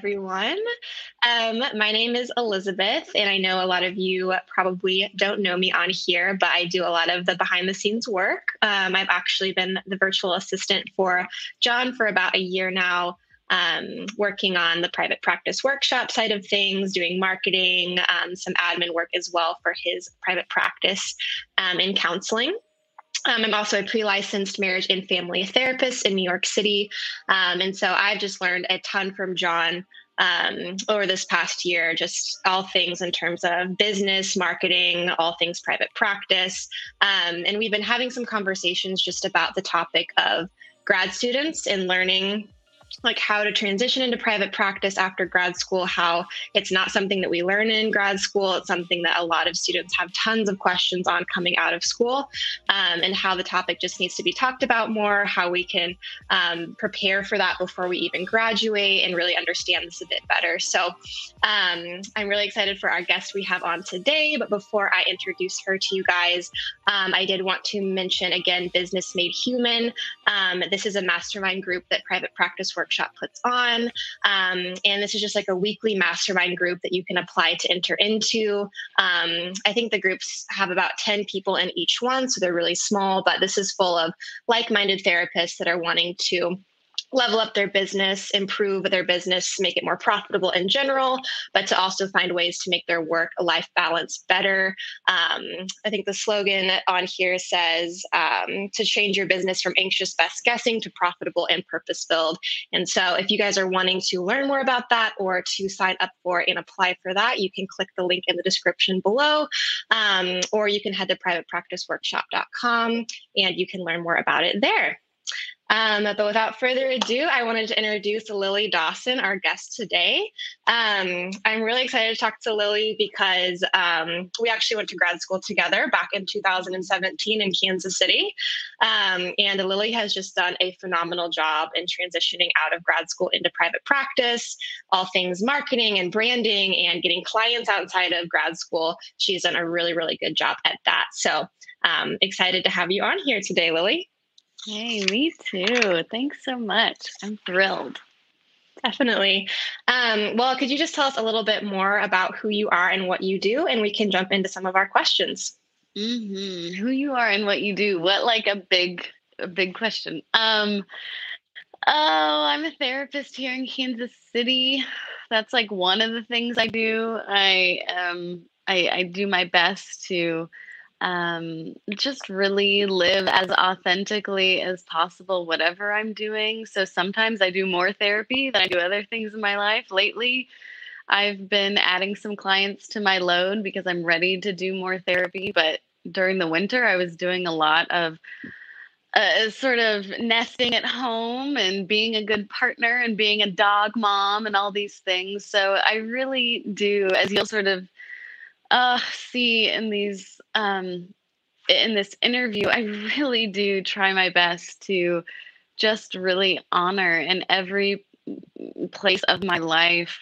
Everyone. Um, my name is Elizabeth, and I know a lot of you probably don't know me on here, but I do a lot of the behind the scenes work. Um, I've actually been the virtual assistant for John for about a year now. Um, working on the private practice workshop side of things, doing marketing, um, some admin work as well for his private practice um, in counseling. Um, I'm also a pre licensed marriage and family therapist in New York City. Um, and so I've just learned a ton from John um, over this past year, just all things in terms of business, marketing, all things private practice. Um, and we've been having some conversations just about the topic of grad students and learning like how to transition into private practice after grad school, how it's not something that we learn in grad school. It's something that a lot of students have tons of questions on coming out of school, um, and how the topic just needs to be talked about more, how we can um, prepare for that before we even graduate and really understand this a bit better. So um, I'm really excited for our guest we have on today. But before I introduce her to you guys, um, I did want to mention again Business Made Human. Um, this is a mastermind group that Private Practice Workshop puts on. Um, and this is just like a weekly mastermind group that you can apply to enter into. Um, I think the groups have about 10 people in each one, so they're really small, but this is full of like minded therapists that are wanting to level up their business, improve their business, make it more profitable in general, but to also find ways to make their work life balance better. Um, I think the slogan on here says um, to change your business from anxious best guessing to profitable and purpose filled. And so, if you guys are wanting to learn more about that or to sign up for and apply for that, you can click the link in the description below, um, or you can head to privatepracticeworkshop.com and you can learn more about it there. Um, but without further ado, I wanted to introduce Lily Dawson, our guest today. Um, I'm really excited to talk to Lily because um, we actually went to grad school together back in 2017 in Kansas City. Um, and Lily has just done a phenomenal job in transitioning out of grad school into private practice, all things marketing and branding and getting clients outside of grad school. She's done a really, really good job at that. So um, excited to have you on here today, Lily. Hey, me too. Thanks so much. I'm thrilled. Definitely. Um, well, could you just tell us a little bit more about who you are and what you do, and we can jump into some of our questions. Mm-hmm. Who you are and what you do? What like a big, a big question. Um, oh, I'm a therapist here in Kansas City. That's like one of the things I do. I um, I, I do my best to um, just really live as authentically as possible, whatever I'm doing. So sometimes I do more therapy than I do other things in my life. Lately, I've been adding some clients to my load because I'm ready to do more therapy. But during the winter, I was doing a lot of uh, sort of nesting at home and being a good partner and being a dog mom and all these things. So I really do, as you'll sort of uh, see in these um, in this interview, I really do try my best to just really honor in every place of my life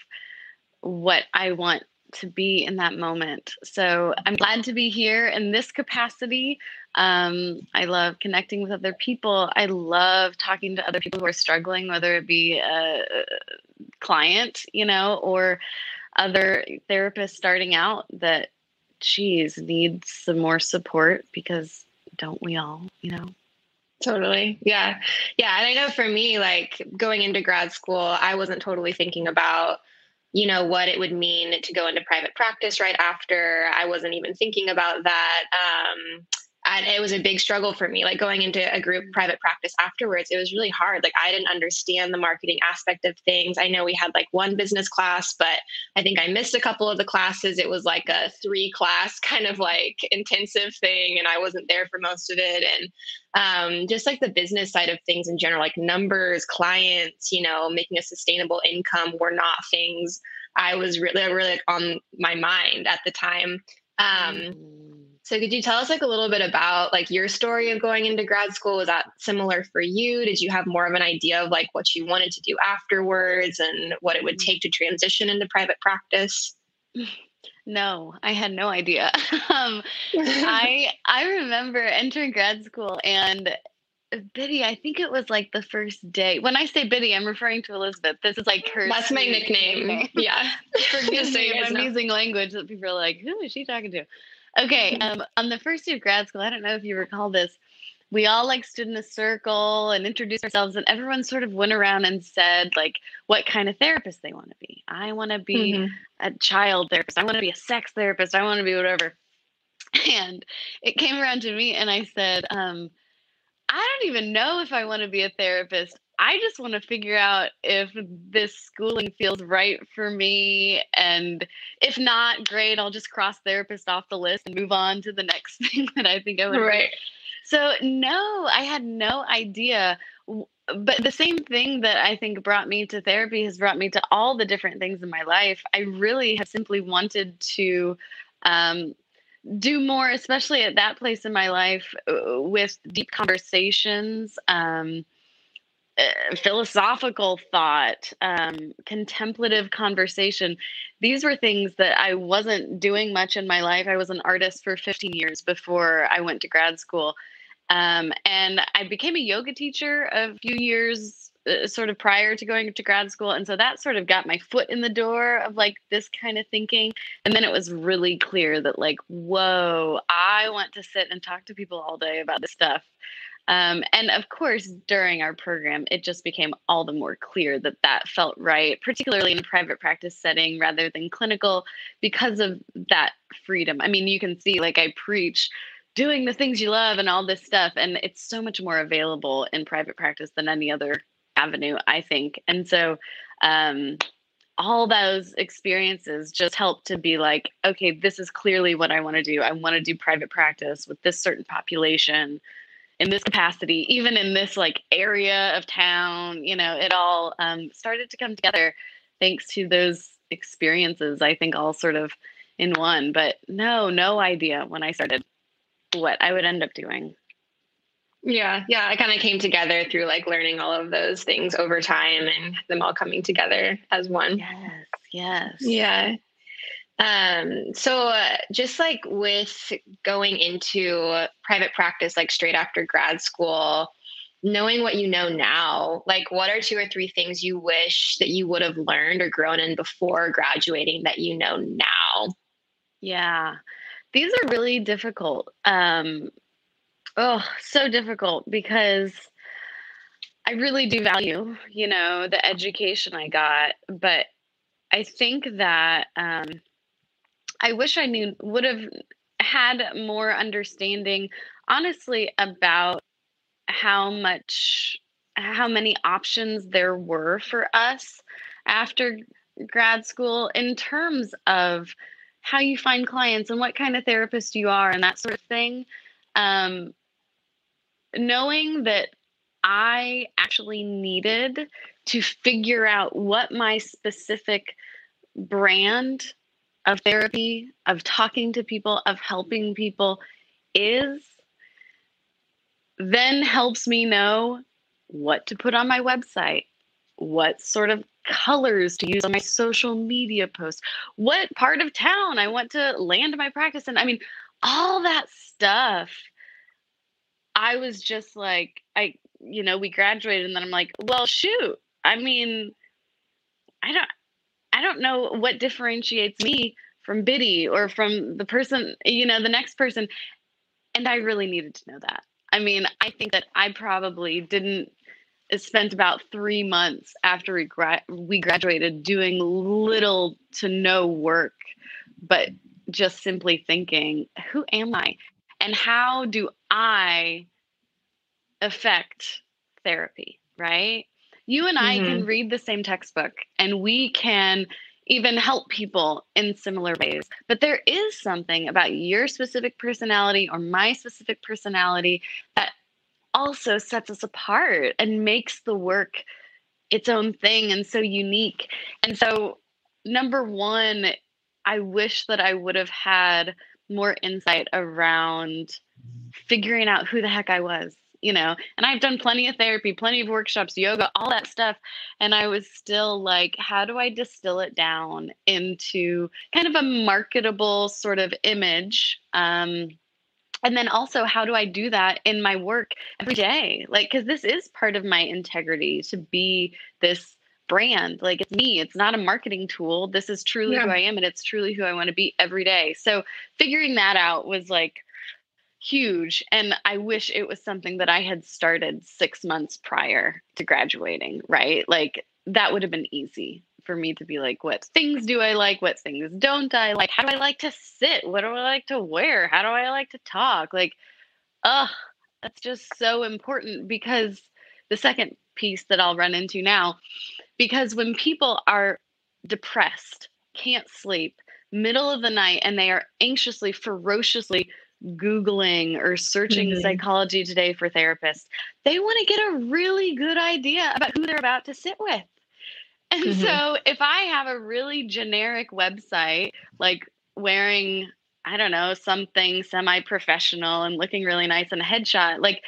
what I want to be in that moment. So I'm glad to be here in this capacity. Um, I love connecting with other people. I love talking to other people who are struggling, whether it be a client, you know, or other therapists starting out that geez needs some more support because don't we all you know? Totally. Yeah. Yeah. And i know for me like going into grad school i wasn't totally thinking about you know what it would mean to go into private practice right after. I wasn't even thinking about that. Um, and it was a big struggle for me like going into a group private practice afterwards it was really hard. Like i didn't understand the marketing aspect of things. I know we had like one business class but i think i missed a couple of the classes. It was like a three class kind of like intensive thing and i wasn't there for most of it. And um, just like the business side of things in general like numbers clients you know making a sustainable income were not things i was really really on my mind at the time. Um, mm so could you tell us like a little bit about like your story of going into grad school? Was that similar for you? Did you have more of an idea of like what you wanted to do afterwards and what it would mm. take to transition into private practice? No, I had no idea. um, I I remember entering grad school and Biddy, I think it was like the first day. When I say Biddy, I'm referring to Elizabeth. This is like her. That's my nickname. Yeah. Forgive me I'm using language that people are like, who is she talking to? Okay. Um, on the first day of grad school, I don't know if you recall this. We all like stood in a circle and introduced ourselves, and everyone sort of went around and said like what kind of therapist they want to be. I want to be mm-hmm. a child therapist. I want to be a sex therapist. I want to be whatever. And it came around to me, and I said, um, I don't even know if I want to be a therapist. I just want to figure out if this schooling feels right for me. And if not, great, I'll just cross therapist off the list and move on to the next thing that I think I would. Right. So, no, I had no idea. But the same thing that I think brought me to therapy has brought me to all the different things in my life. I really have simply wanted to um, do more, especially at that place in my life, uh, with deep conversations, um, uh, philosophical thought, um, contemplative conversation. These were things that I wasn't doing much in my life. I was an artist for 15 years before I went to grad school. Um, and I became a yoga teacher a few years uh, sort of prior to going to grad school. And so that sort of got my foot in the door of like this kind of thinking. And then it was really clear that, like, whoa, I want to sit and talk to people all day about this stuff. Um, and of course, during our program, it just became all the more clear that that felt right, particularly in a private practice setting rather than clinical, because of that freedom. I mean, you can see, like, I preach doing the things you love and all this stuff, and it's so much more available in private practice than any other avenue, I think. And so um, all those experiences just help to be like, okay, this is clearly what I want to do. I want to do private practice with this certain population in this capacity, even in this like area of town, you know, it all um, started to come together thanks to those experiences, I think all sort of in one. But no, no idea when I started what I would end up doing. Yeah, yeah, I kind of came together through like learning all of those things over time and them all coming together as one. Yes, yes. Yeah. Um, so uh, just like with going into private practice, like straight after grad school, knowing what you know now, like what are two or three things you wish that you would have learned or grown in before graduating that you know now? Yeah, these are really difficult. Um, oh, so difficult because I really do value, you know, the education I got, but I think that um, I wish I knew would have had more understanding, honestly, about how much, how many options there were for us after grad school in terms of how you find clients and what kind of therapist you are and that sort of thing. Um, knowing that I actually needed to figure out what my specific brand of therapy, of talking to people, of helping people is, then helps me know what to put on my website, what sort of colors to use on my social media posts, what part of town I want to land my practice in. I mean, all that stuff I was just like, I, you know, we graduated and then I'm like, well, shoot. I mean, I don't, I don't know what differentiates me from Biddy or from the person, you know, the next person. And I really needed to know that. I mean, I think that I probably didn't spent about three months after we, gra- we graduated doing little to no work, but just simply thinking, who am I? and how do I affect therapy, right? You and I mm-hmm. can read the same textbook and we can even help people in similar ways. But there is something about your specific personality or my specific personality that also sets us apart and makes the work its own thing and so unique. And so, number one, I wish that I would have had more insight around figuring out who the heck I was, you know. And I've done plenty of therapy, plenty of workshops, yoga, all that stuff. And I was still like, how do I distill it down into kind of a marketable sort of image? Um, and then also how do i do that in my work every day like because this is part of my integrity to be this brand like it's me it's not a marketing tool this is truly yeah. who i am and it's truly who i want to be every day so figuring that out was like huge and i wish it was something that i had started 6 months prior to graduating right like that would have been easy for me to be like, what things do I like? What things don't I like? How do I like to sit? What do I like to wear? How do I like to talk? Like, ugh, that's just so important because the second piece that I'll run into now, because when people are depressed, can't sleep, middle of the night, and they are anxiously, ferociously Googling or searching mm-hmm. psychology today for therapists, they want to get a really good idea about who they're about to sit with. And mm-hmm. so if I have a really generic website, like wearing, I don't know, something semi professional and looking really nice in a headshot, like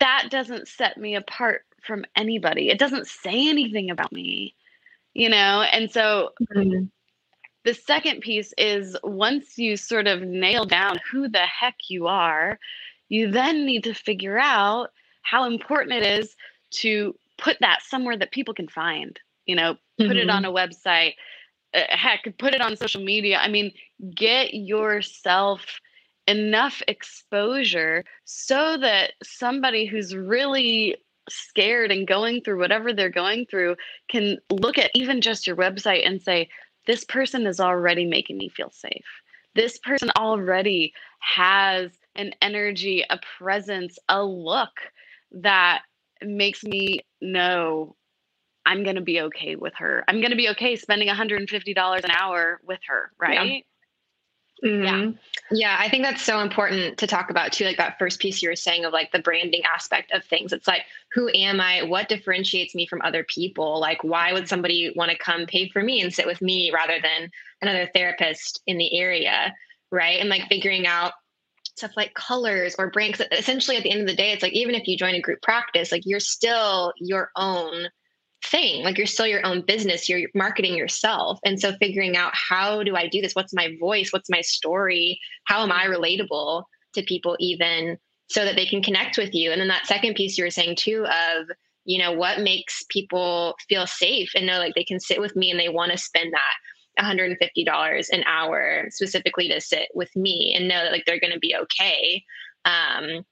that doesn't set me apart from anybody. It doesn't say anything about me, you know? And so mm-hmm. The second piece is once you sort of nail down who the heck you are, you then need to figure out how important it is to put that somewhere that people can find you know put mm-hmm. it on mm-hmm. a website uh, heck put it on social media i mean get yourself enough exposure so that somebody who's really scared and going through whatever they're going through can look at even just your website and say this person is already making me feel safe this person already has an energy a presence a look that makes me know I'm going to be okay with her. I'm going to be okay spending $150 an hour with her, right? Yeah. Mm-hmm. yeah. Yeah, I think that's so important to talk about too. Like that first piece you were saying of like the branding aspect of things. It's like, who am I? What differentiates me from other people? Like, why would somebody want to come pay for me and sit with me rather than another therapist in the area? Right. And like figuring out stuff like colors or brands. Essentially, at the end of the day, it's like even if you join a group practice, like you're still your own thing. Like you're still your own business. You're marketing yourself. And so figuring out how do I do this? What's my voice? What's my story? How am I relatable to people even so that they can connect with you? And then that second piece you were saying too of, you know, what makes people feel safe and know like they can sit with me and they want to spend that $150 an hour specifically to sit with me and know that like they're going to be okay um,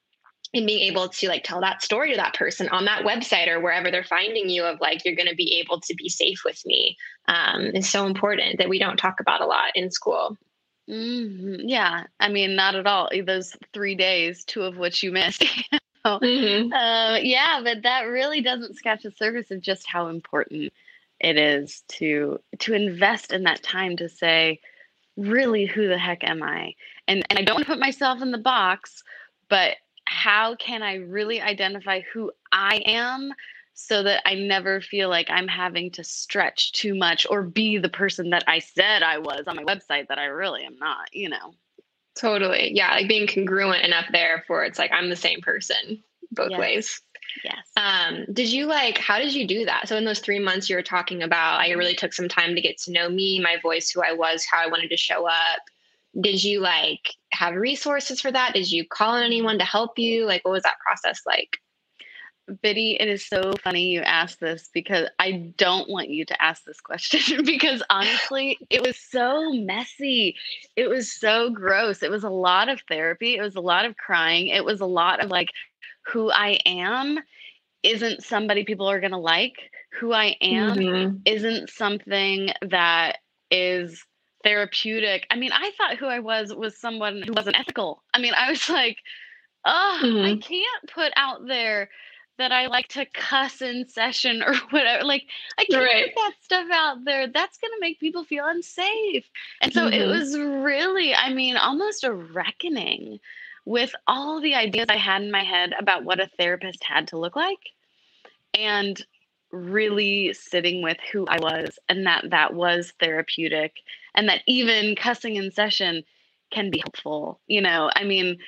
and being able to like tell that story to that person on that website or wherever they're finding you of like you're going to be able to be safe with me um, is so important that we don't talk about a lot in school. Mm-hmm. yeah. I mean not at all. Those three days two of which you missed mm-hmm. uh, yeah but that really doesn't scratch the surface of just how important it is to to invest in that time to say really who the heck am i? And and i don't want to put myself in the box but how can i really identify who i am so that i never feel like i'm having to stretch too much or be the person that i said i was on my website that i really am not you know totally yeah like being congruent enough there for it's like i'm the same person both yes. ways Yes. Um, did you like, how did you do that? So, in those three months you were talking about, I really took some time to get to know me, my voice, who I was, how I wanted to show up. Did you like have resources for that? Did you call on anyone to help you? Like, what was that process like? Biddy, it is so funny you asked this because I don't want you to ask this question because honestly, it was so messy. It was so gross. It was a lot of therapy. It was a lot of crying. It was a lot of like who I am isn't somebody people are going to like. Who I am mm-hmm. isn't something that is therapeutic. I mean, I thought who I was was someone who wasn't ethical. I mean, I was like, oh, mm-hmm. I can't put out there that I like to cuss in session or whatever. Like, I can't right. put that stuff out there. That's going to make people feel unsafe. And so mm-hmm. it was really, I mean, almost a reckoning with all the ideas I had in my head about what a therapist had to look like and really sitting with who I was and that that was therapeutic and that even cussing in session can be helpful. You know, I mean,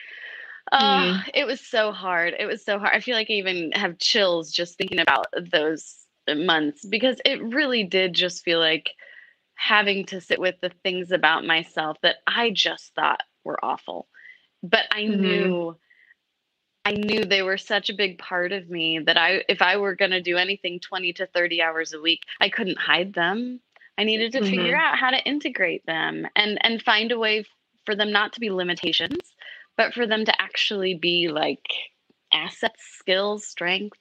uh, mm. it was so hard. It was so hard. I feel like I even have chills just thinking about those months because it really did just feel like having to sit with the things about myself that I just thought were awful but I mm-hmm. knew I knew they were such a big part of me that I if I were going to do anything 20 to 30 hours a week, I couldn't hide them. I needed to mm-hmm. figure out how to integrate them and and find a way for them not to be limitations, but for them to actually be like assets, skills, strengths.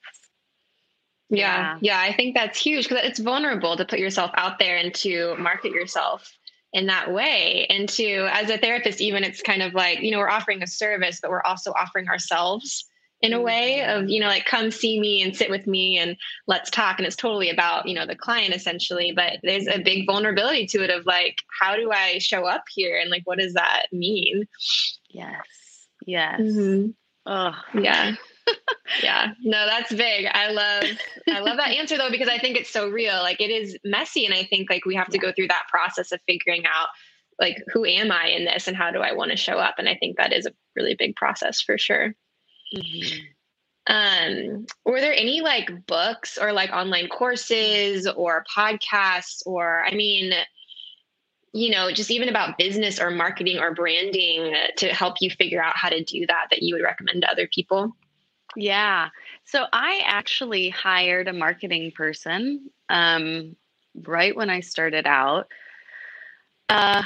Yeah, yeah, I think that's huge because it's vulnerable to put yourself out there and to market yourself in that way. And to, as a therapist, even it's kind of like, you know, we're offering a service, but we're also offering ourselves in a way of mm-hmm. you know like come see me and sit with me and let's talk. And it's totally about you know the client essentially. But there's a big vulnerability to it of like how do i show up here? And like what does that mean? Yes. Yes. Mm-hmm. oh yeah yeah no that's big i love i love that answer though because i think it's so real like it is messy and i think like we have to yeah. go through that process of figuring out like who am i in this and how do i want to show up and i think that is a really big process for sure Mm-hmm. Um, were there any like books or like online courses or podcasts or, I mean, you know, just even about business or marketing or branding to help you figure out how to do that that you would recommend to other people? Yeah. So I actually hired a marketing person um, right when I started out. Uh,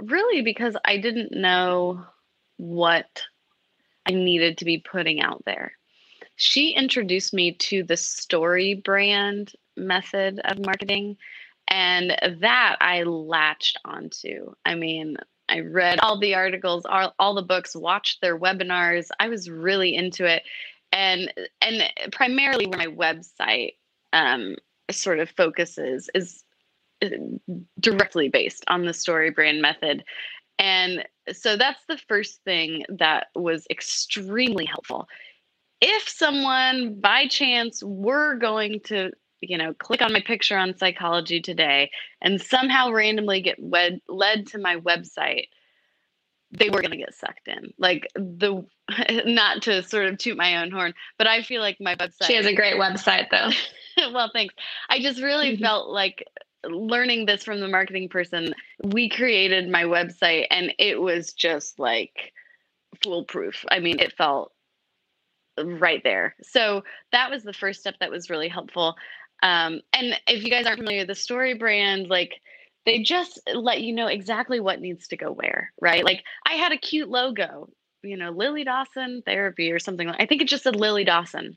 really, because I didn't know what I needed to be putting out there. She introduced me to the story brand method of marketing, and that I latched onto. I mean, I read all the articles, all, all the books, watched their webinars. I was really into it. And and primarily where my website um, sort of focuses is uh, directly based on the story brand method and so that's the first thing that was extremely helpful. If someone by chance were going to, you know, click on my picture on Psychology Today and somehow randomly get wed- led to my website, they were going to get sucked in. Like the, not to sort of toot my own horn, but I feel like my website. She has a great website though. well, thanks. I just really mm-hmm. felt like learning this from the marketing person, we created my website and it was just like foolproof. I mean, it felt right there. So that was the first step that was really helpful. Um, and if you guys aren't familiar, with the story brand, like they just let you know exactly what needs to go where, right? Like I had a cute logo, you know, Lily Dawson therapy or something. I think it just said Lily Dawson.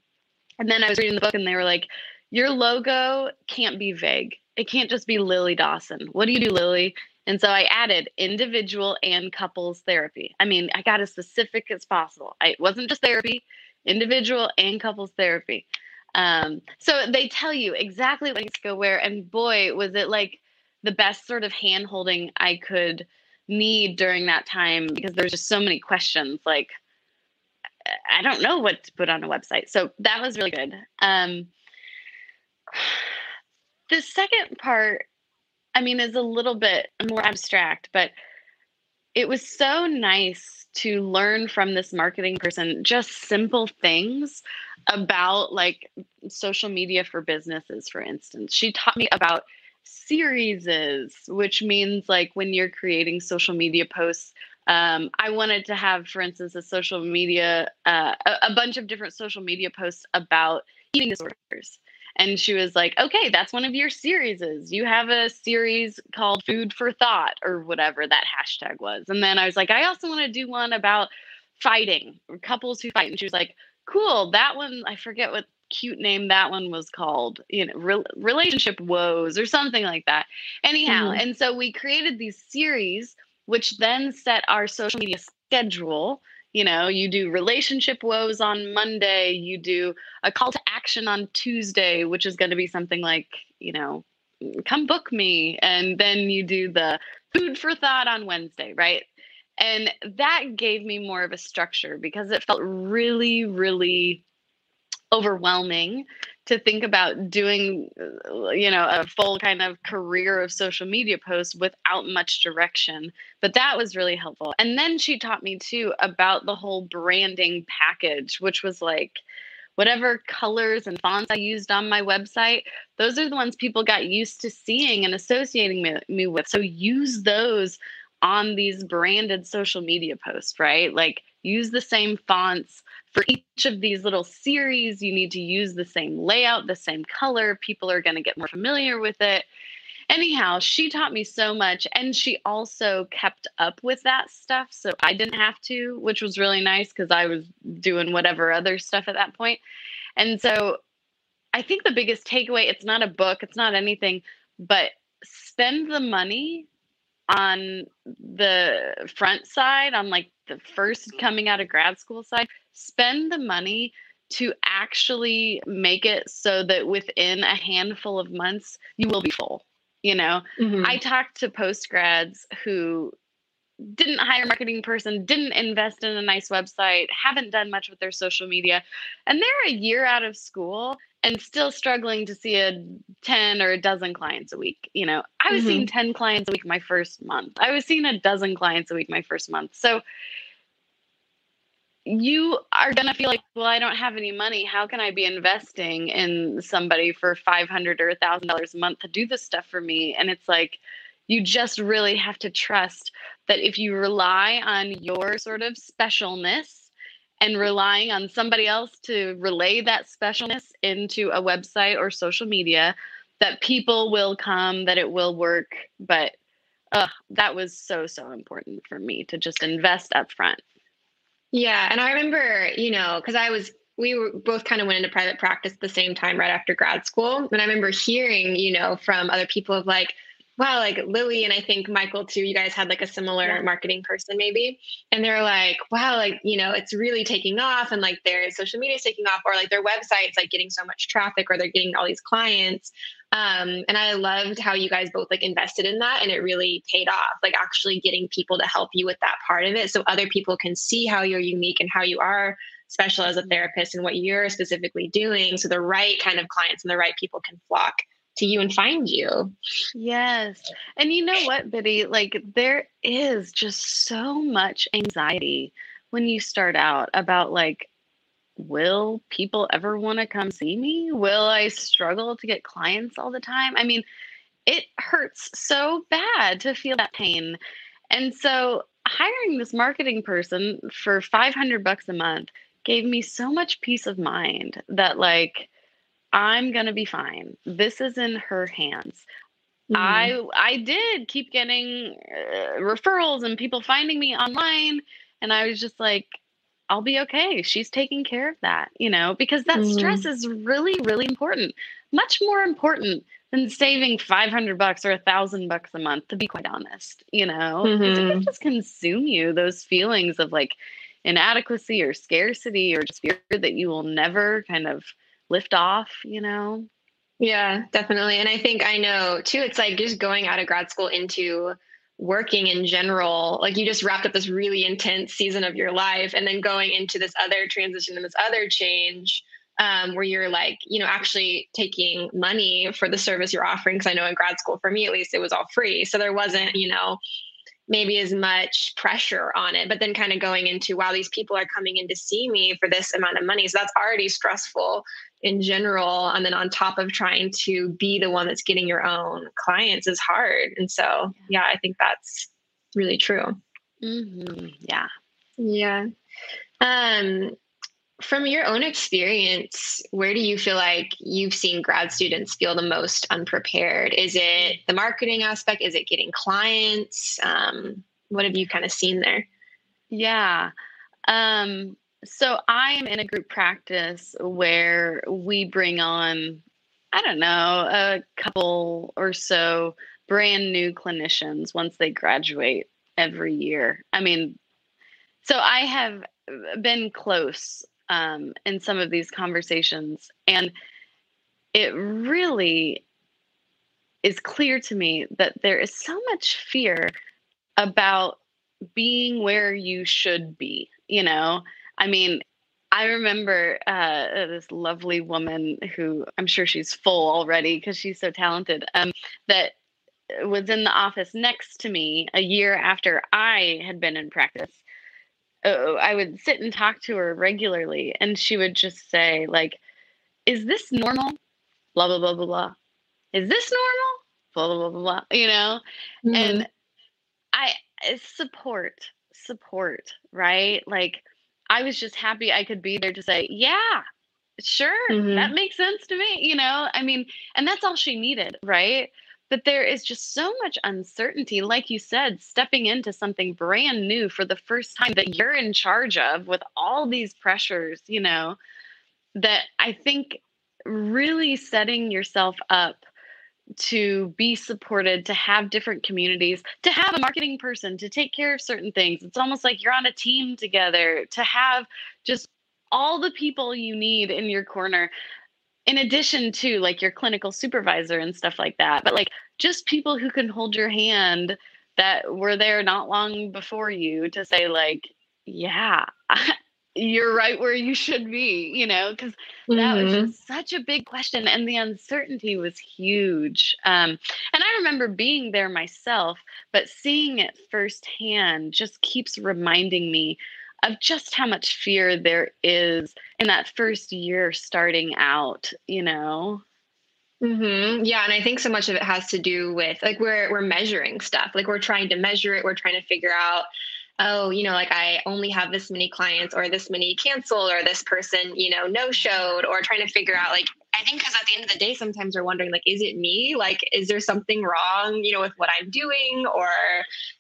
And then I was reading the book and they were like, your logo can't be vague it can't just be Lily Dawson. What do you do, Lily? And so I added individual and couples therapy. I mean, I got as specific as possible. I, it wasn't just therapy, individual and couples therapy. Um, so they tell you exactly what to go where. And boy, was it like the best sort of hand holding I could need during that time because there's just so many questions. Like, I don't know what to put on a website. So that was really good. Um, the second part, I mean, is a little bit more abstract, but it was so nice to learn from this marketing person just simple things about like social media for businesses, for instance. She taught me about series, which means like when you're creating social media posts. Um, I wanted to have, for instance, a social media, uh, a, a bunch of different social media posts about eating disorders and she was like okay that's one of your series you have a series called food for thought or whatever that hashtag was and then i was like i also want to do one about fighting couples who fight and she was like cool that one i forget what cute name that one was called you know re- relationship woes or something like that. Anyhow mm-hmm. and so we created these series which then set our social media schedule. You know you do relationship woes on monday you do a call to action on tuesday which is going to be something like you know come book me and then you do the food for thought on wednesday right and that gave me more of a structure because it felt really really overwhelming to think about doing uh, you know a full kind of career of social media posts without much direction but that was really helpful. And then she taught me too about the whole branding package which was like whatever colors and fonts i used on my website those are the ones people got used to seeing and associating me, me with. So use those on these branded social media posts, right? Like use the same fonts for each of these little series. You need to use the same layout, the same color. People are going to get more familiar with it. Anyhow, she taught me so much and she also kept up with that stuff so I didn't have to, which was really nice because I was doing whatever other stuff at that point. And so I think the biggest takeaway, it's not a book, it's not anything, but spend the money on the front side, on like the first coming out of grad school side, spend the money to actually make it so that within a handful of months you will be full. You know, mm-hmm. I talked to post grads who didn't hire a marketing person, didn't invest in a nice website, haven't done much with their social media, and they're a year out of school and still struggling to see a 10 or a dozen clients a week. You know, I was mm-hmm. seeing 10 clients a week my first month. I was seeing a dozen clients a week my first month. So you are going to feel like, well, I don't have any money. How can I be investing in somebody for 500 or $1,000 a month to do this stuff for me? And it's like, you just really have to trust that if you rely on your sort of specialness and relying on somebody else to relay that specialness into a website or social media that people will come that it will work. But uh, that was so so important for me to just invest up front yeah and i remember you know because i was we were both kind of went into private practice at the same time right after grad school. And i remember hearing you know from other people of like wow, like Lily and I think Michael too, you guys had like a similar yeah. marketing person maybe. And they're like, wow, like, you know, it's really taking off and like their social media is taking off or like their website's like getting so much traffic or they're getting all these clients. Um, and I loved how you guys both like invested in that and it really paid off, like actually getting people to help you with that part of it. So other people can see how you're unique and how you are special as a therapist and what you're specifically doing. So the right kind of clients and the right people can flock to you and find you. Yes. And you know what, Biddy? Like there is just so much anxiety when you start out about like, will people ever want to come see me? Will I struggle to get clients all the time? I mean, it hurts so bad to feel that pain. And so hiring this marketing person for 500 bucks a month gave me so much peace of mind that like I'm going to be fine. This is in her hands. Mm. I I did keep getting uh, referrals and people finding me online and I was just like I'll be okay. She's taking care of that, you know, because that mm. stress is really really important. Much more important than saving 500 bucks or a thousand bucks a month to be quite honest, you know. Mm-hmm. It can just consume you those feelings of like inadequacy or scarcity or just fear that you will never kind of lift off, you know? Yeah, definitely. And I think I know too, it's like just going out of grad school into working in general, like you just wrapped up this really intense season of your life and then going into this other transition and this other change um, where you're like, you know, actually taking money for the service you're offering. Cause I know in grad school, for me at least, it was all free. So there wasn't, you know, maybe as much pressure on it but then kind of going into wow these people are coming in to see me for this amount of money so that's already stressful in general and then on top of trying to be the one that's getting your own clients is hard. And so yeah. i think that's really true. Mm-hmm. yeah. Yeah. Um from your own experience where do you feel like you've seen grad students feel the most unprepared? Is it the marketing aspect? Is it getting clients? Um, what have you kind of seen there? Yeah. Um, so I am in a group practice where we bring on, I don't know, a couple or so brand new clinicians once they graduate every year. I mean, so I have been close um, in some of these conversations, and it really is clear to me that there is so much fear about being where you should be, you know? I mean, I remember uh, this lovely woman who I'm sure she's full already because she's so talented. Um, that was in the office next to me a year after I had been in practice. Uh, I would sit and talk to her regularly, and she would just say, like, "Is this normal?" Blah blah blah blah blah. Is this normal? Blah blah blah blah. blah you know, mm-hmm. and I support, support, right? Like I was just happy I could be there to say, yeah, sure, Mhm. that makes sense to me. You know, I mean, and that's all she needed, right? But there is just so much uncertainty, like you said, stepping into something brand new for the first time that you're in charge of with all these pressures, you know, that I think really setting yourself up to be supported, to have different communities, to have a marketing person to take care of certain things. It's almost like you're on a team together, to have just all the people you need in your corner, in addition to like your clinical supervisor and stuff like that. But like just people who can hold your hand that were there not long before you to say, like, yeah, you're right where you should be, you know, because that was Mhm. just such a big question and the uncertainty was huge. Um, and I remember being there myself, but seeing it firsthand just keeps reminding me of just how much fear there is in that first year starting out, you know? hmm Yeah, and I think so much of it has to do with like we're we're measuring stuff. Like we're trying to measure it. We're trying to figure out, oh, you know, like I only have this many clients, or this many canceled, or this person, you know, no showed, or trying to figure out like I think because at the end of the day, sometimes we're wondering like, is it me? Like, is there something wrong, you know, with what I'm doing, or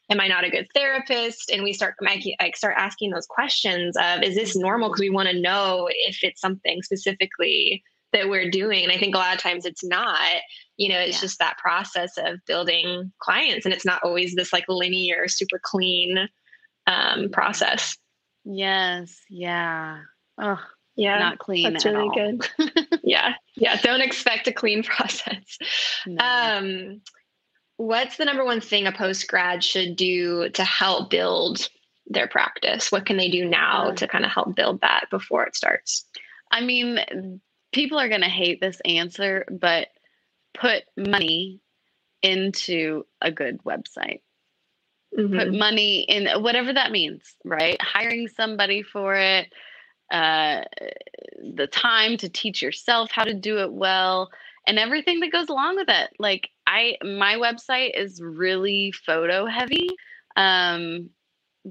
am I not a good therapist? And we start like start asking those questions of, is this normal? Because we want to know if it's something specifically that we're doing. And I think a lot of times it's not, you know, it's Yeah. just that process of building clients. And it's not always this like linear, super clean um, process. Yes, yeah. Oh, Yeah. not clean that's at really all. good. yeah. Yeah. Don't expect a clean process. No. Um, what's the number one thing a post grad should do to help build their practice? What can they do now to kind of help build that before it starts? I mean, people are going to hate this answer, but put money into a good website. Put Mhm. money in whatever that means, right? Hiring somebody for it, uh, the time to teach yourself how to do it well, and everything that goes along with it. Like I, my website is really photo heavy. Um,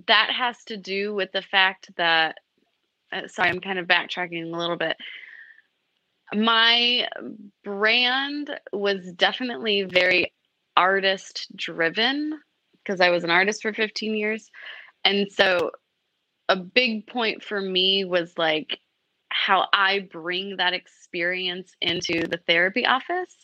that has to do with the fact that uh, sorry, I'm kind of backtracking a little bit. My brand was definitely very artist driven because I was an artist for 15 years. And so a big point for me was like how I bring that experience into the therapy office.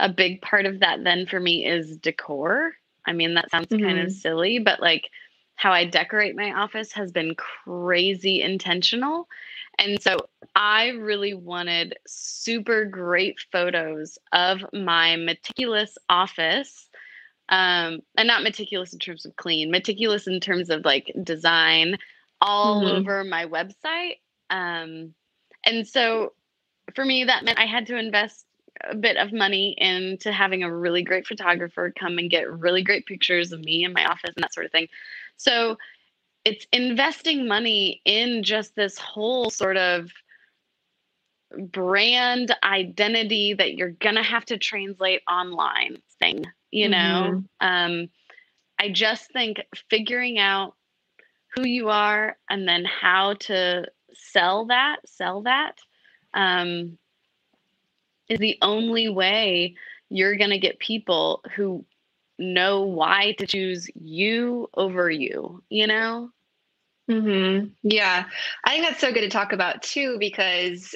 A big part of that then for me is decor. I mean, that sounds kind of Mhm. silly, but like how I decorate my office has been crazy intentional. And so I really wanted super great photos of my meticulous office. Um, and not meticulous in terms of clean, meticulous in terms of like design all Mhm. over my website. Um, and so for me, that meant I had to invest a bit of money into having a really great photographer come and get really great pictures of me and my office and that sort of thing. So it's investing money in just this whole sort of brand identity that you're gonna have to translate online thing, you know? Um, I just think figuring out who you are and then how to sell that, sell that, um, is the only way you're going to get people who know why to choose you over you, you know? hmm Yeah. I think that's so good to talk about too, because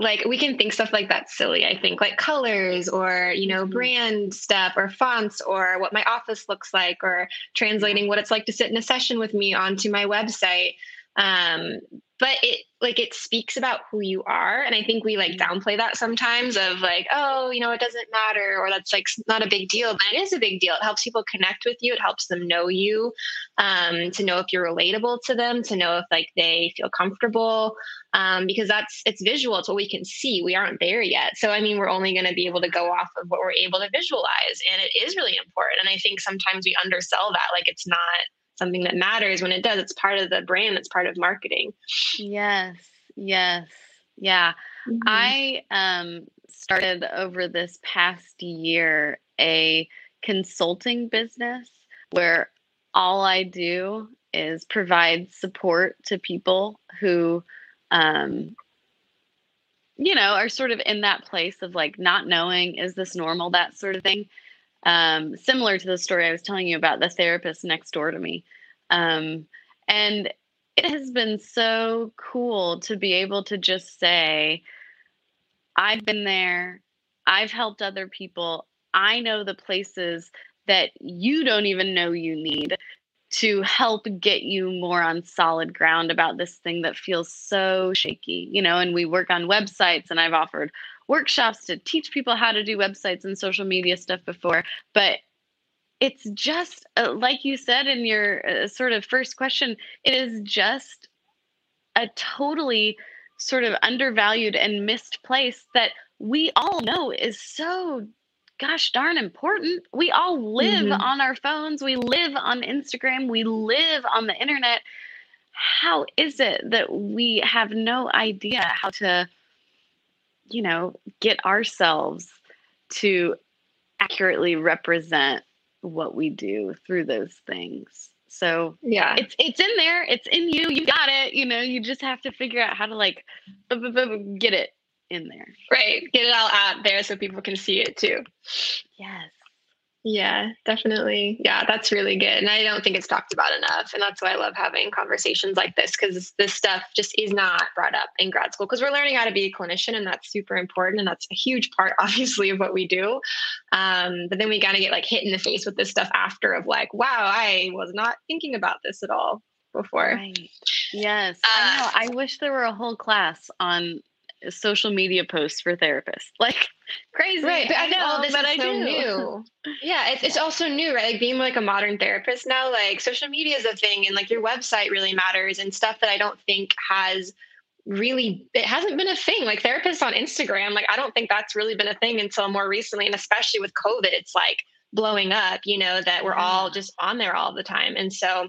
like we can think stuff like that silly, I think, like colors or, you know, Mhm. brand stuff or fonts or what my office looks like or translating what it's like to sit in a session with me onto my website. Um, but it like it speaks about who you are. And I think we like Mhm. downplay that sometimes of like, oh, you know, it doesn't matter or that's like not a big deal, but it is a big deal. It helps people connect with you. It helps them know you um, to know if you're relatable to them, to know if like they feel comfortable, um, because that's it's visual. It's what we can see. We aren't there yet, so I mean, we're only going to be able to go off of what we're able to visualize, and it is really important. And I think sometimes we undersell that, like it's not something that matters when it does. It's part of the brand. It's part of marketing. Yes, yes. Yeah. Mhm. I um, started over this past year a consulting business where all I do is provide support to people who, um, you know, are sort of in that place of like not knowing, is this normal, that sort of thing. Um, similar to the story I was telling you about the therapist next door to me. Um, and it has been so cool to be able to just say, I've been there, I've helped other people, I know the places that you don't even know you need to help get you more on solid ground about this thing that feels so shaky, you know. And we work on websites, and I've offered workshops to teach people how to do websites and social media stuff before, but it's just uh, like you said in your uh, sort of first question, it is just a totally sort of undervalued and missed place that we all know is so gosh darn important. We all live mm-hmm. on our phones, we live on Instagram, we live on the internet. How is it that we have no idea how to, you know, get ourselves to accurately represent what we do through those things? So yeah, it's it's in there. It's in you. You got it. You know, you just have to figure out how to like get it in there. Right. Get it all out there so people can see it too. Yes. Yeah, definitely. Yeah, that's really good. And I don't think it's talked about enough. And that's why I love having conversations like this because this stuff just is not brought up in grad school because we're learning how to be a clinician and that's super important. And that's a huge part, obviously, of what we do. Um, but then we got to get like hit in the face with this stuff after of like, wow, I was not thinking about this at all before. Right. Yes. Uh, I know. I wish there were a whole class on social media posts for therapists. Like crazy. Right. But I know, oh, this but is I so do. new. Yeah, it's, it's also new, right? Like being like a modern therapist now, like social media is a thing and like your website really matters and stuff that I don't think has really it hasn't been a thing like therapists on instagram like i don't think that's really been a thing until more recently and especially with covid it's like blowing up you know that we're all mm-hmm. just on there all the time and so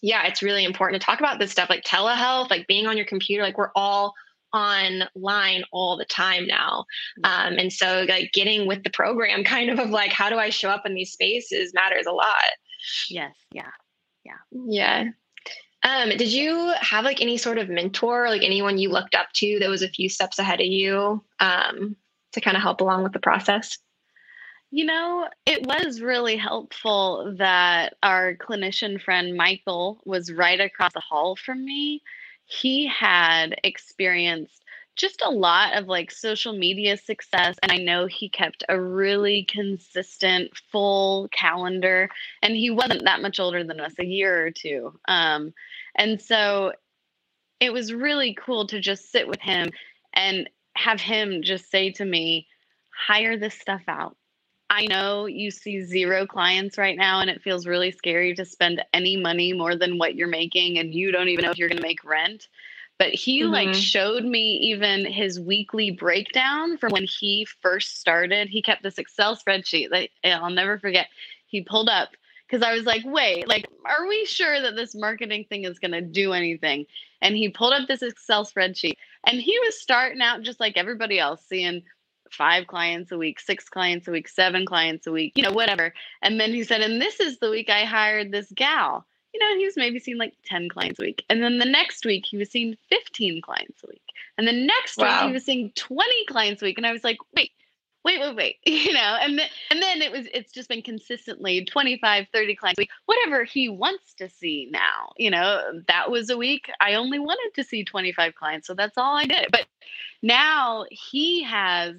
yeah it's really important to talk about this stuff like telehealth like being on your computer like we're all online all the time now. Um, and so like getting with the program kind of of like how do I show up in these spaces matters a lot. Yes. Yeah. Yeah. Yeah. Um, did you have like any sort of mentor, like anyone you looked up to that was a few steps ahead of you um, to kind of help along with the process? You know, it was really helpful that our clinician friend Michael was right across the hall from me he had experienced just a lot of like social media success and i know he kept a really consistent full calendar and he wasn't that much older than us a year or two um, and so it was really cool to just sit with him and have him just say to me hire this stuff out I know you see zero clients right now, and it feels really scary to spend any money more than what you're making, and you don't even know if you're going to make rent. But he mm-hmm. like showed me even his weekly breakdown from when he first started. He kept this Excel spreadsheet that I'll never forget. He pulled up because I was like, wait, like, are we sure that this marketing thing is going to do anything? And he pulled up this Excel spreadsheet and he was starting out just like everybody else, seeing five clients a week, six clients a week, seven clients a week, you know, whatever. And then he said, and this is the week I hired this gal. You know, he was maybe seeing like 10 clients a week. And then the next week he was seeing 15 clients a week. And the next wow. week he was seeing 20 clients a week. And I was like, wait, wait, wait, wait, you know, and then, and then it was, it's just been consistently 25, 30 clients a week, whatever he wants to see now, you know, that was a week. I only wanted to see 25 clients. So that's all I did. But now he has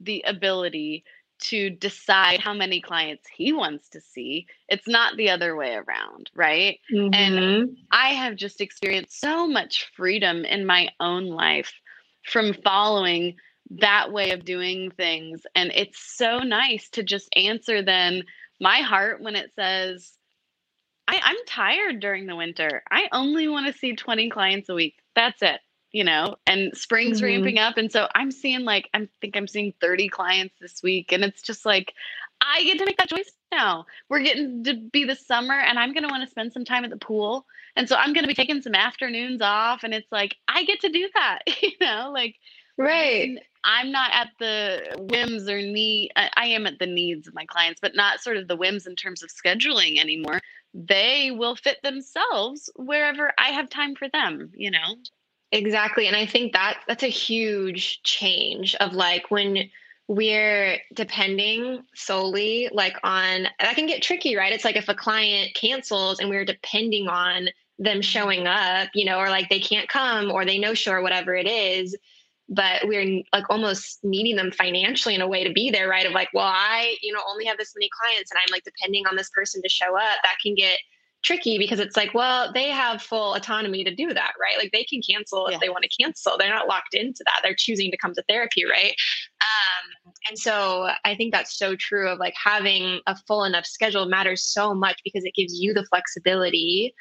the ability to decide how many clients he wants to see. It's not the other way around, right? Mm-hmm. And I have just experienced so much freedom in my own life from following that way of doing things. And it's so nice to just answer then my heart when it says, I, I'm tired during the winter. I only want to see 20 clients a week. That's it you know, and spring's mm-hmm. ramping up. And so I'm seeing like, I think I'm seeing 30 clients this week. And it's just like, I get to make that choice now. We're getting to be the summer and I'm going to want to spend some time at the pool. And so I'm going to be taking some afternoons off. And it's like, I get to do that, you know, like, right. I'm not at the whims or need, I am at the needs of my clients, but not sort of the whims in terms of scheduling anymore they will fit themselves wherever I have time for them, you know? Exactly. And I think that that's a huge change of like when we're depending solely like on that can get tricky, right? It's like if a client cancels and we're depending on them mm-hmm. showing up, you know, or like they can't come or they no show or whatever it is, but we're like almost needing them financially in a way to be there, right? Of like, well, I, you know, only have this many clients and I'm like depending on this person to show up. That can get tricky because it's like, well, they have full autonomy to do that, right? Like they can cancel if they want to cancel. They're not locked into that. They're choosing to come to therapy, right? Um, and so I think that's so true of like having a full enough schedule matters so much because it gives you the flexibility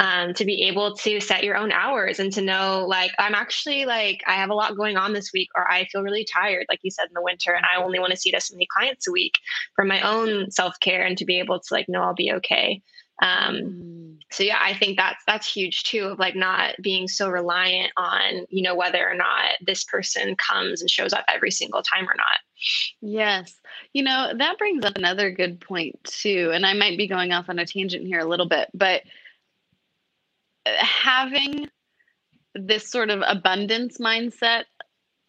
um, to be able to set your own hours and to know like i'm actually like i have a lot going on this week or i feel really tired like you said in the winter and i only want to see this many clients a week for my own self-care and to be able to like know i'll be okay um, mm. so yeah i think that's that's huge too of like not being so reliant on you know whether or not this person comes and shows up every single time or not yes you know that brings up another good point too and i might be going off on a tangent here a little bit but uh, having this sort of abundance mindset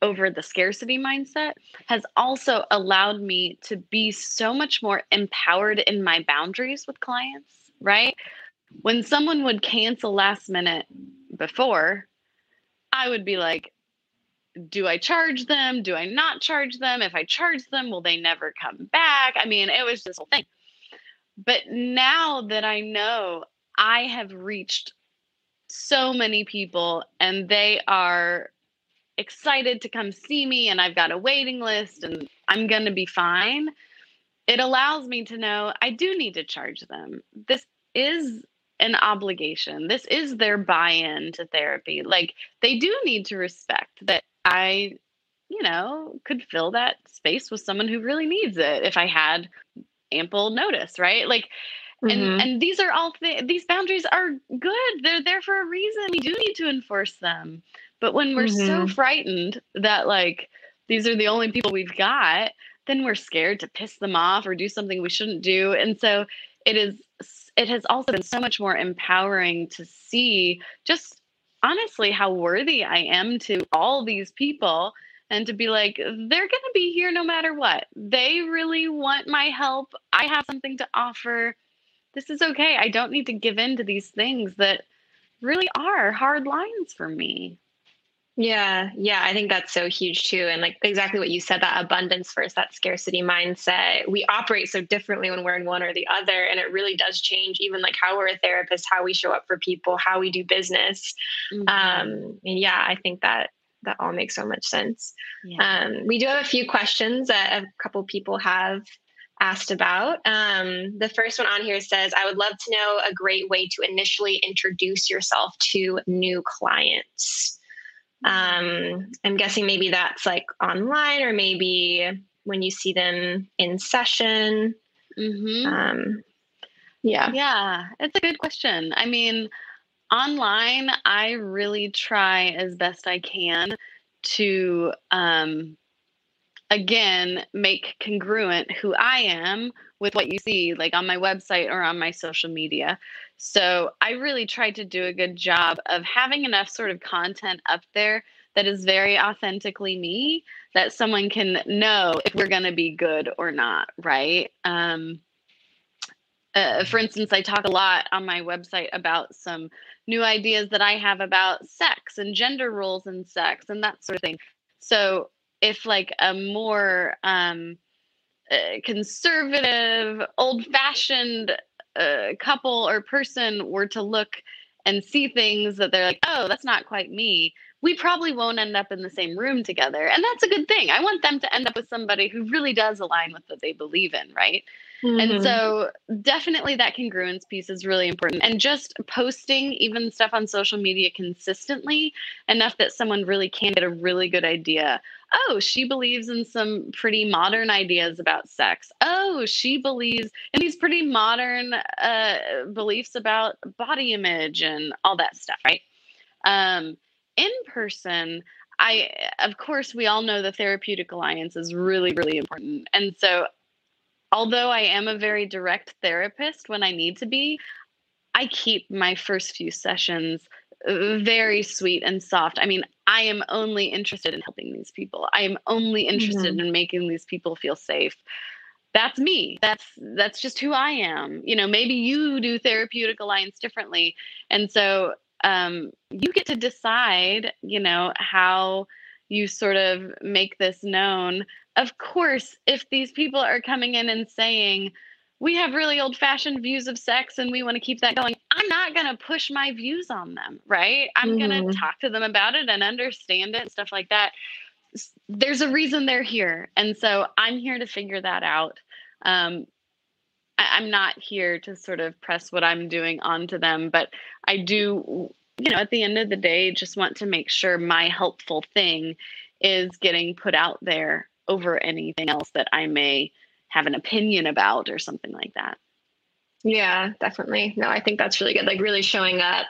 over the scarcity mindset has also allowed me to be so much more empowered in my boundaries with clients right? When someone would cancel last minute before, I would be like, do I charge them? Do I not charge them? If I charge them, will they never come back? I mean, it was this whole thing. But now that I know I have reached so many people and they are excited to come see me and I've got a waiting list and I'm going to be fine it allows me to know I do need to charge them. This is an obligation. This is their buy in to therapy. Like they do need to respect that I, you know, could fill that space with someone who really needs it if I had ample notice, right? Like, and mm-hmm. and these are all th- these boundaries are good. They're there for a reason. We do need to enforce them. But when we're mm-hmm. so frightened that like these are the only people we've got, then we're scared to piss them off or do something we shouldn't do. And so it is it has also been so much more empowering to see just honestly how worthy I am to all these people and to be like they're going to be here no matter what. They really want my help. I have something to offer. This is okay. I don't need to give in to these things that really are hard lines for me. Yeah, yeah, I think that's so huge too. And like exactly what you said that abundance versus that scarcity mindset. We operate so differently when we're in one or the other. And it really does change even like how we're a therapist, how we show up for people, how we do business. Mm-hmm. Um, and yeah, I think that that all makes so much sense. Yeah. Um, we do have a few questions that a couple people have asked about. Um, the first one on here says, I would love to know a great way to initially introduce yourself to new clients. Um, I'm guessing maybe that's like online or maybe when you see them in session. Mm-hmm. Um, yeah. Yeah, it's a good question. I mean, online, I really try as best I can to, um, again, make congruent who I am with what you see, like on my website or on my social media. So I really tried to do a good job of having enough sort of content up there that is very authentically me that someone can know if we're going to be good or not, right? Um, uh, for instance, I talk a lot on my website about some new ideas that I have about sex and gender roles in sex and that sort of thing. So, if like a more um, uh, conservative, old fashioned a couple or person were to look and see things that they're like, oh, that's not quite me, we probably won't end up in the same room together. And that's a good thing. I want them to end up with somebody who really does align with what they believe in, right? Mm-hmm. And so, definitely that congruence piece is really important. And just posting even stuff on social media consistently enough that someone really can get a really good idea. Oh, she believes in some pretty modern ideas about sex. Oh, she believes in these pretty modern uh, beliefs about body image and all that stuff, right? Um, in person, I, of course, we all know the therapeutic alliance is really, really important. And so although I am a very direct therapist when I need to be, I keep my first few sessions very sweet and soft. I mean, I am only interested in helping these people. I am only interested mm-hmm. in making these people feel safe. That's me. That's that's just who I am. You know, maybe you do therapeutic alliance differently. And so um, you get to decide, you know, how you sort of make this known. Of course, if these people are coming in and saying, we have really old fashioned views of sex and we want to keep that going. I'm not going to push my views on them, right? I'm mm-hmm. going to talk to them about it and understand it and stuff like that. There's a reason they're here. And so I'm here to figure that out. Um, I, I'm not here to sort of press what I'm doing onto them, but I do, you know, at the end of the day, just want to make sure my helpful thing is getting put out there over anything else that I may have an opinion about or something like that. Yeah, definitely. No, I think that's really good. Like really showing up.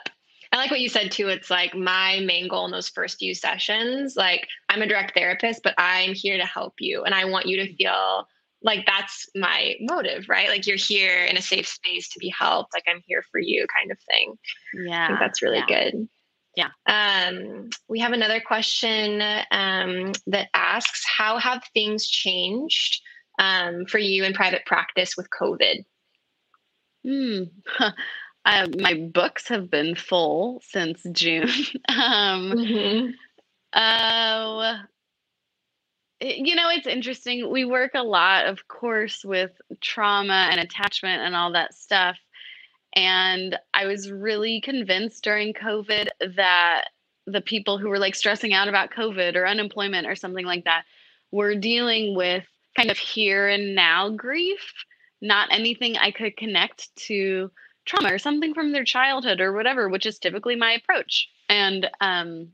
I like what you said too. It's like my main goal in those first few sessions, like I'm a direct therapist, but I'm here to help you. And I want you to feel like that's my motive, right? Like you're here in a safe space to be helped. Like I'm here for you kind of thing. Yeah. I think that's really yeah. good. Yeah. Um, we have another question um, that asks How have things changed um, for you in private practice with COVID? Hmm. Uh, my books have been full since June. um, mm-hmm. uh, you know, it's interesting. We work a lot, of course, with trauma and attachment and all that stuff. And I was really convinced during COVID that the people who were like stressing out about COVID or unemployment or something like that were dealing with kind of here and now grief, not anything I could connect to trauma or something from their childhood or whatever, which is typically my approach. And um,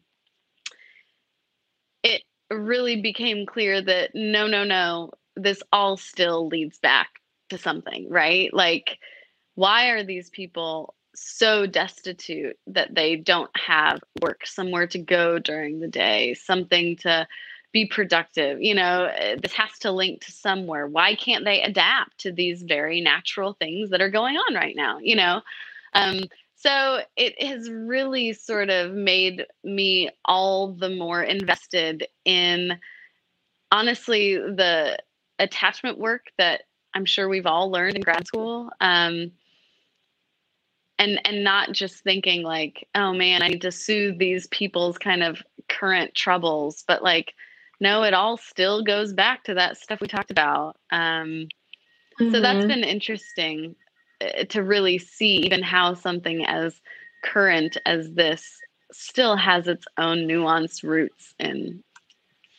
it really became clear that no, no, no, this all still leads back to something, right? Like, why are these people so destitute that they don't have work, somewhere to go during the day, something to be productive you know eh, this has to link to somewhere. Why can't they adapt to these very natural things that are going on right now you know? Um, so it has really sort of made me all the more invested in honestly the attachment work that i'm sure we've all learned in grad school um, and and not just thinking like oh man i need to soothe these people's kind of current troubles but like no, it all still goes back to that stuff we talked about. Um, mm-hmm. So that's mm-hmm. been interesting uh, to really see even how something as current as this still has its own nuanced roots in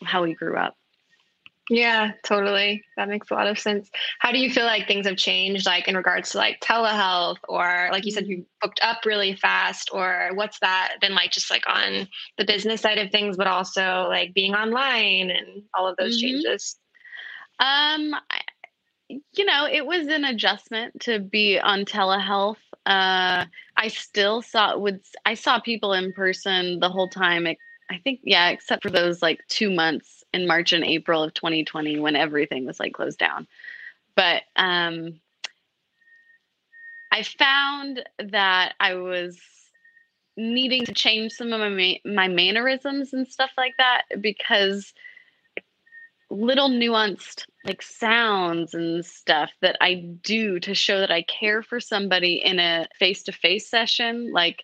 how we grew up. Yeah, totally. That makes a lot of sense. How do you feel like things have changed, like in regards to like telehealth, or like you said, you booked up really fast, or what's that been like, just like on the business side of things, but also like being online and all of those mm-hmm. changes? Um, you know, it was an adjustment to be on telehealth. Uh, I still saw would I saw people in person the whole time. I think yeah, except for those like two months in March and April of 2020 when everything was like closed down. But um, I found that I was needing to change some of my my mannerisms and stuff like that because little nuanced like sounds and stuff that I do to show that I care for somebody in a face-to-face session like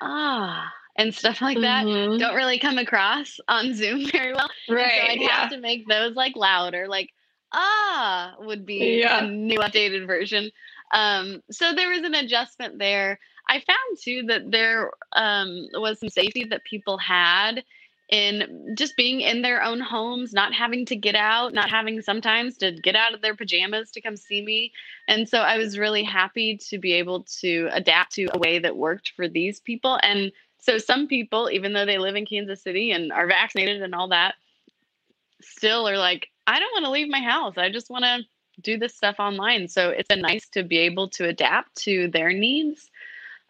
ah and stuff like that mm-hmm. don't really come across on Zoom very well. Right. so I'd yeah. have to make those like louder, like ah would be yeah. a new updated version. Um, so there was an adjustment there. I found too that there um, was some safety that people had in just being in their own homes, not having to get out, not having sometimes to get out of their pajamas to come see me. And so I was really happy to be able to adapt to a way that worked for these people. And so some people, even though they live in Kansas City and are vaccinated and all that, still are like, I don't want to leave my house. I just want to do this stuff online. So it's been nice to be able to adapt to their needs.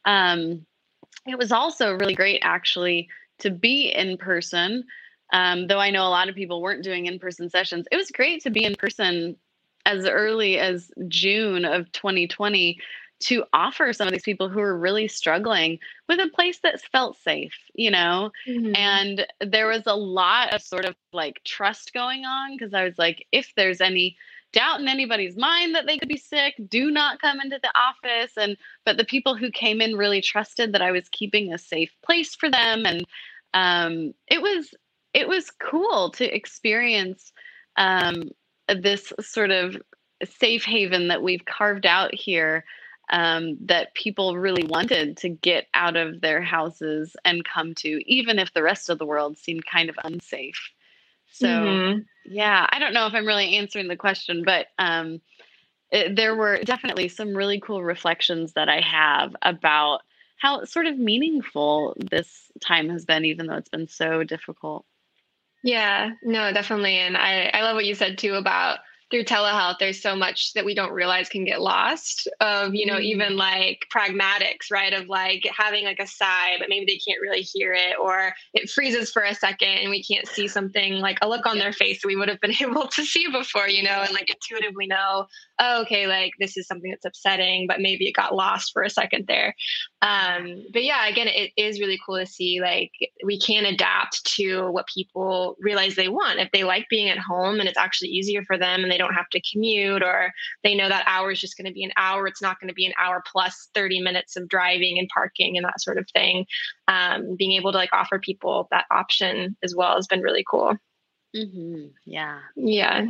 Um, it was also really great actually to be in person. Um, though I know a lot of people weren't doing in person sessions, it was great to be in person as early as June of 2020 to offer some of these people who are really struggling with a place that felt safe, you know? Mm-hmm. And there was a lot of sort of like trust going on because I was like, if there's any doubt in anybody's mind that they could be sick, do not come into the office. And but the people who came in really trusted that I was keeping a safe place for them. And um, it was it was cool to experience um, this sort of safe haven that we've carved out here um, that people really wanted to get out of their houses and come to, even if the rest of the world seemed kind of unsafe. So, mm-hmm. yeah, I don't know if I'm really answering the question, but um, it, there were definitely some really cool reflections that I have about how sort of meaningful this time has been, even though it's been so difficult. Yeah, no, definitely. And I, I love what you said too about through telehealth there's so much that we don't realize can get lost of you know mm. even like pragmatics right of like having like a sigh but maybe they can't really hear it or it freezes for a second and we can't see something like a look on their face that we would have been able to see before you know and like intuitively know oh, okay like this is something that's upsetting but maybe it got lost for a second there. Um but yeah again it is really cool to see like we can adapt to what people realize they want. If they like being at home and it's actually easier for them and they don't have to commute or they know that hour is just going to be an hour it's not going to be an hour plus 30 minutes of driving and parking and that sort of thing. Um, being able to like offer people that option as well has been really cool. Mm-hmm. yeah. Yeah.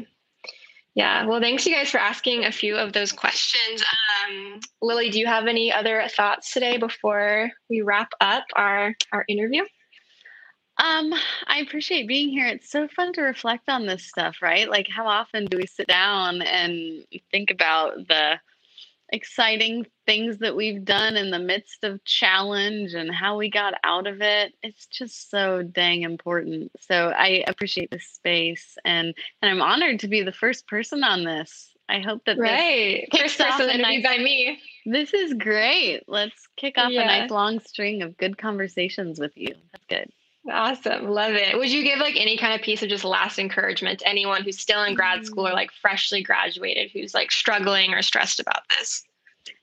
Yeah well thanks you guys for asking a few of those questions. Um, lily do you have any other thoughts today before we wrap up our our interview um, I appreciate being here. It's so fun to reflect on this stuff, right? Like, how often do we sit down and think about the exciting things that we've done in the midst of challenge and how we got out of it? It's just so dang important. So I appreciate this space, and and I'm honored to be the first person on this. I hope that right first person interviewed nice, by me. This is great. Let's kick off yeah. a nice long string of good conversations with you. That's good. Awesome. Love it. Would you give like any kind of piece of just last encouragement to anyone who's still in grad school or mm. like freshly graduated who's like struggling or stressed about this?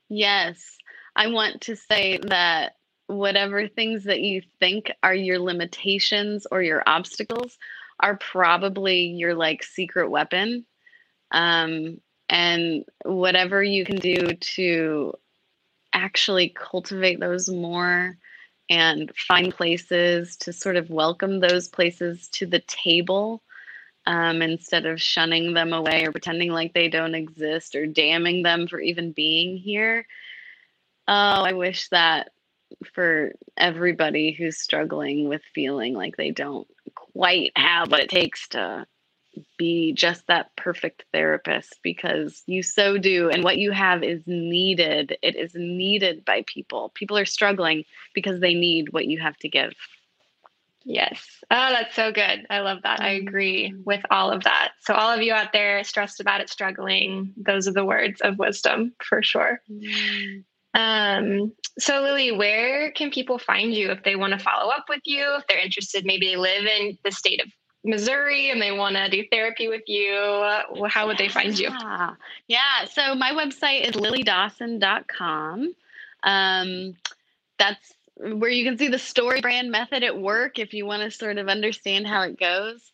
Yes. I want to say that whatever things that you think are your limitations or your obstacles are probably your like secret weapon. Um, and whatever you can do to actually cultivate those more and find places to sort of welcome those places to the table um, instead of shunning them away or pretending like they don't exist or damning them for even being here. Oh, I wish that for everybody who's struggling with feeling like they don't quite have what it takes to be just that perfect therapist because you so do. And what you have is needed. It is needed by people. People are struggling because they need what you have to give. Yes. Oh, that's so good. I love that. I agree mm-hmm. with all of that. So, all of you out there stressed about it, struggling, those are the words of wisdom for sure. Mm. Um, so, Lily, where can people find you if they want to follow up with you? If they're interested, maybe they live in the state of Missouri and they want to do therapy with you, how would they find you? Yeah, so my website is lilydawson.com. Um, that's where you can see the StoryBrand method at work if you want to sort of understand how it goes.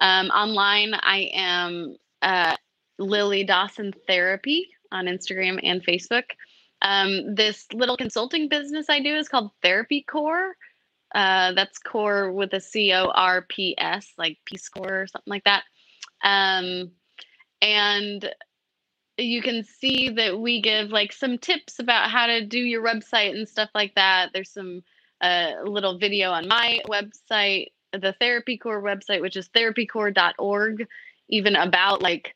Um, online, I am uh, Lily Dawson Therapy on Instagram and Facebook. Um, this little consulting business I do is called Therapy Corps. Uh, that's corps with a C O R P S, like Peace Corps or something like that. Um, and you can see that we give like some tips about how to do your website and stuff like that. There's some uh, little video on my website, the Therapy Corps website, which is therapycorps.org, even about like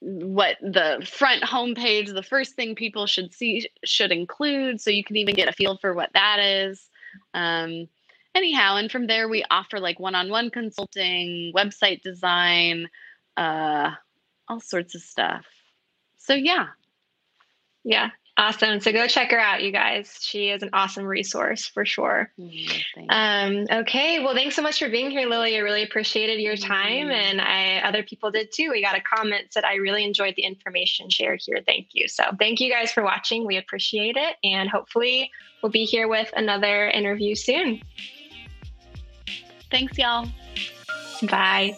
what the front homepage, the first thing people should see should include. So you can even get a feel for what that is. Um, anyhow, and from there we offer like one-on-one consulting, website design, uh, all sorts of stuff. So yeah. Yeah. Awesome. So go check her out, you guys. She is an awesome resource for sure. Mm, um, okay. Well, thanks so much for being here, Lily. I really appreciated your time, mm. and I other people did too. We got a comment said I really enjoyed the information shared here. Thank you. So thank you guys for watching. We appreciate it, and hopefully we'll be here with another interview soon. Thanks, y'all. Bye.